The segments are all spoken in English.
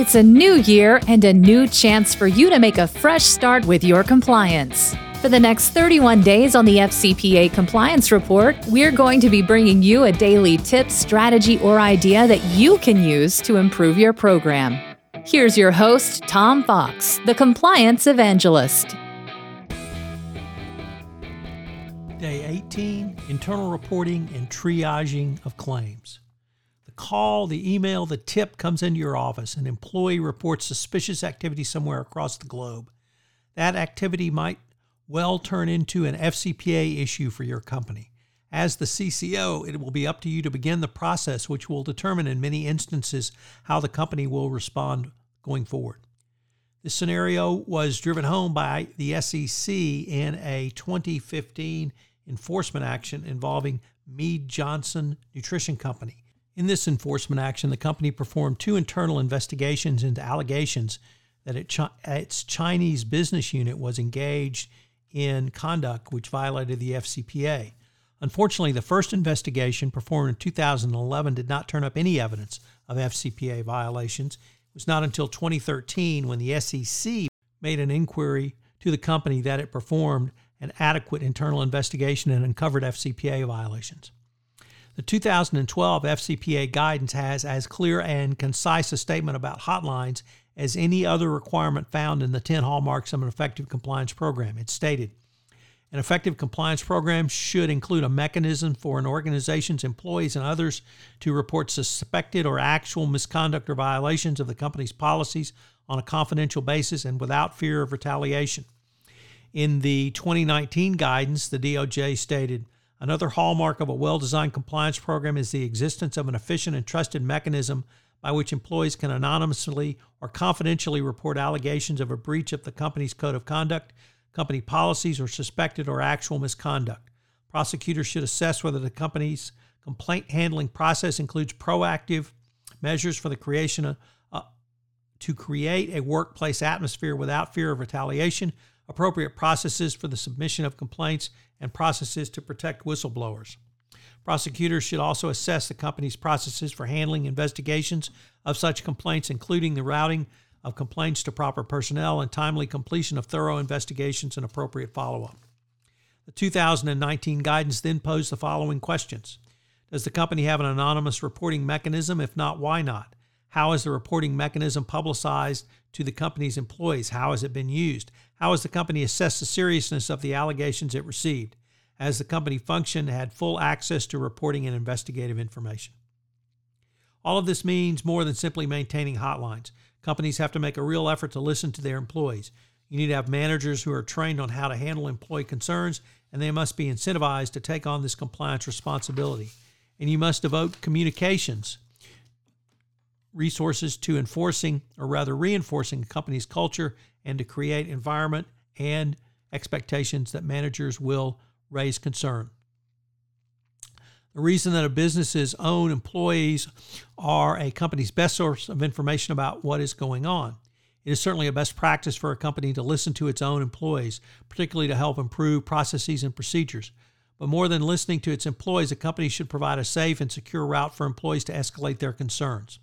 It's a new year and a new chance for you to make a fresh start with your compliance. For the next 31 days on the FCPA Compliance Report, we're going to be bringing you a daily tip, strategy, or idea that you can use to improve your program. Here's your host, Tom Fox, the Compliance Evangelist. Day 18 Internal Reporting and Triaging of Claims. Call, the email, the tip comes into your office. An employee reports suspicious activity somewhere across the globe. That activity might well turn into an FCPA issue for your company. As the CCO, it will be up to you to begin the process, which will determine in many instances how the company will respond going forward. This scenario was driven home by the SEC in a 2015 enforcement action involving Mead Johnson Nutrition Company. In this enforcement action, the company performed two internal investigations into allegations that its Chinese business unit was engaged in conduct which violated the FCPA. Unfortunately, the first investigation performed in 2011 did not turn up any evidence of FCPA violations. It was not until 2013 when the SEC made an inquiry to the company that it performed an adequate internal investigation and uncovered FCPA violations. The 2012 FCPA guidance has as clear and concise a statement about hotlines as any other requirement found in the 10 hallmarks of an effective compliance program. It stated, an effective compliance program should include a mechanism for an organization's employees and others to report suspected or actual misconduct or violations of the company's policies on a confidential basis and without fear of retaliation. In the 2019 guidance, the DOJ stated another hallmark of a well designed compliance program is the existence of an efficient and trusted mechanism by which employees can anonymously or confidentially report allegations of a breach of the company's code of conduct, company policies, or suspected or actual misconduct. Prosecutors should assess whether the company's complaint handling process includes proactive measures for the creation of, uh, to create a workplace atmosphere without fear of retaliation, appropriate processes for the submission of complaints, and processes to protect whistleblowers. Prosecutors should also assess the company's processes for handling investigations of such complaints, including the routing of complaints to proper personnel and timely completion of thorough investigations and appropriate follow up. The 2019 guidance then posed the following questions Does the company have an anonymous reporting mechanism? If not, why not? How is the reporting mechanism publicized to the company's employees? How has it been used? How has the company assessed the seriousness of the allegations it received? As the company functioned, had full access to reporting and investigative information. All of this means more than simply maintaining hotlines. Companies have to make a real effort to listen to their employees. You need to have managers who are trained on how to handle employee concerns, and they must be incentivized to take on this compliance responsibility. And you must devote communications resources to enforcing, or rather reinforcing, a company's culture and to create environment and expectations that managers will raise concern. The reason that a business's own employees are a company's best source of information about what is going on. It is certainly a best practice for a company to listen to its own employees, particularly to help improve processes and procedures. But more than listening to its employees, a company should provide a safe and secure route for employees to escalate their concerns.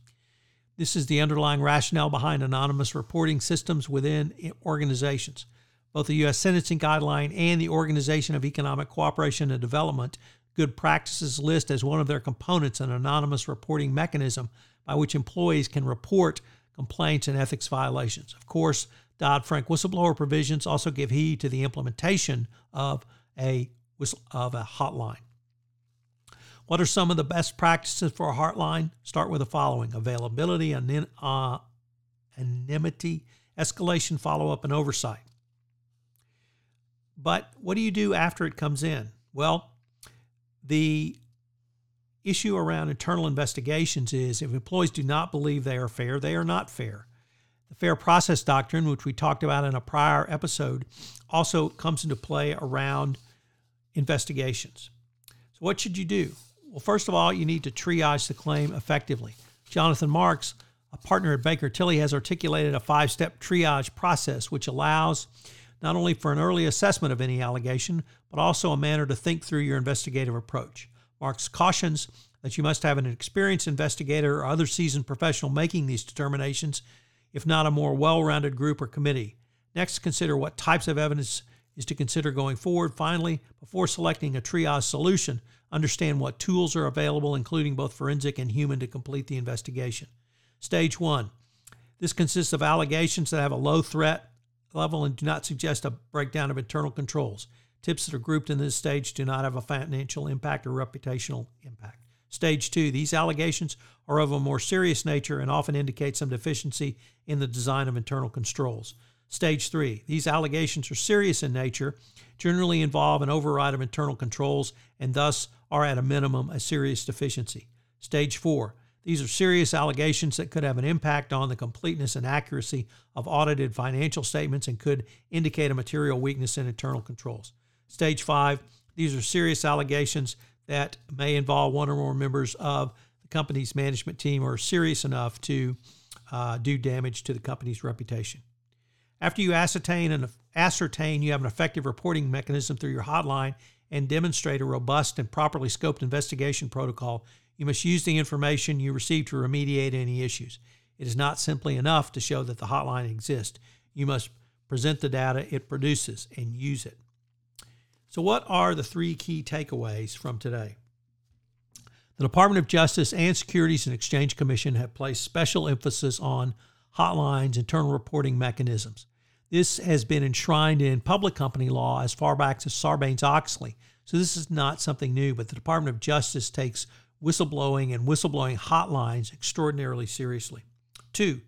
This is the underlying rationale behind anonymous reporting systems within organizations. Both the U.S. Sentencing Guideline and the Organization of Economic Cooperation and Development Good Practices list as one of their components an anonymous reporting mechanism by which employees can report complaints and ethics violations. Of course, Dodd Frank whistleblower provisions also give heed to the implementation of a, of a hotline. What are some of the best practices for a hotline? Start with the following availability, uh, anonymity, escalation, follow up, and oversight. But what do you do after it comes in? Well, the issue around internal investigations is if employees do not believe they are fair, they are not fair. The fair process doctrine, which we talked about in a prior episode, also comes into play around investigations. So, what should you do? Well, first of all, you need to triage the claim effectively. Jonathan Marks, a partner at Baker Tilly, has articulated a five step triage process which allows not only for an early assessment of any allegation, but also a manner to think through your investigative approach. Marks cautions that you must have an experienced investigator or other seasoned professional making these determinations if not a more well rounded group or committee. Next, consider what types of evidence is to consider going forward. Finally, before selecting a triage solution, understand what tools are available, including both forensic and human, to complete the investigation. Stage one this consists of allegations that have a low threat level and do not suggest a breakdown of internal controls. Tips that are grouped in this stage do not have a financial impact or reputational impact. Stage two, these allegations are of a more serious nature and often indicate some deficiency in the design of internal controls. Stage three, these allegations are serious in nature, generally involve an override of internal controls, and thus are at a minimum a serious deficiency. Stage four, these are serious allegations that could have an impact on the completeness and accuracy of audited financial statements and could indicate a material weakness in internal controls. Stage five, these are serious allegations that may involve one or more members of the company's management team or are serious enough to uh, do damage to the company's reputation. After you ascertain and ascertain you have an effective reporting mechanism through your hotline and demonstrate a robust and properly scoped investigation protocol, you must use the information you receive to remediate any issues. It is not simply enough to show that the hotline exists. You must present the data it produces and use it. So, what are the three key takeaways from today? The Department of Justice and Securities and Exchange Commission have placed special emphasis on hotlines, internal reporting mechanisms. This has been enshrined in public company law as far back as Sarbanes Oxley. So, this is not something new, but the Department of Justice takes whistleblowing and whistleblowing hotlines extraordinarily seriously. Two,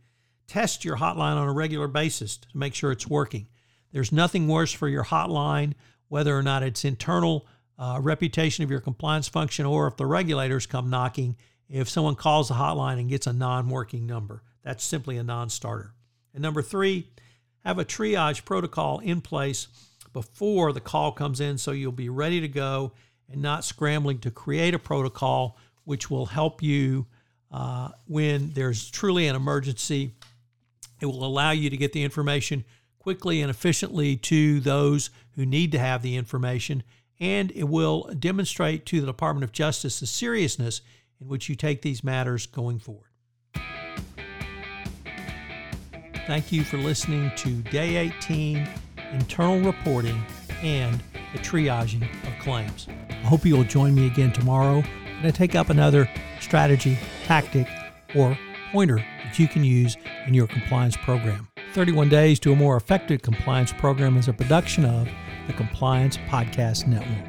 test your hotline on a regular basis to make sure it's working. There's nothing worse for your hotline, whether or not it's internal uh, reputation of your compliance function or if the regulators come knocking, if someone calls the hotline and gets a non working number. That's simply a non starter. And number three, have a triage protocol in place before the call comes in so you'll be ready to go and not scrambling to create a protocol which will help you uh, when there's truly an emergency. It will allow you to get the information quickly and efficiently to those who need to have the information, and it will demonstrate to the Department of Justice the seriousness in which you take these matters going forward. Thank you for listening to Day 18 Internal Reporting and the Triaging of Claims. I hope you will join me again tomorrow and I take up another strategy, tactic, or pointer that you can use in your compliance program. 31 Days to a More Effective Compliance Program is a production of the Compliance Podcast Network.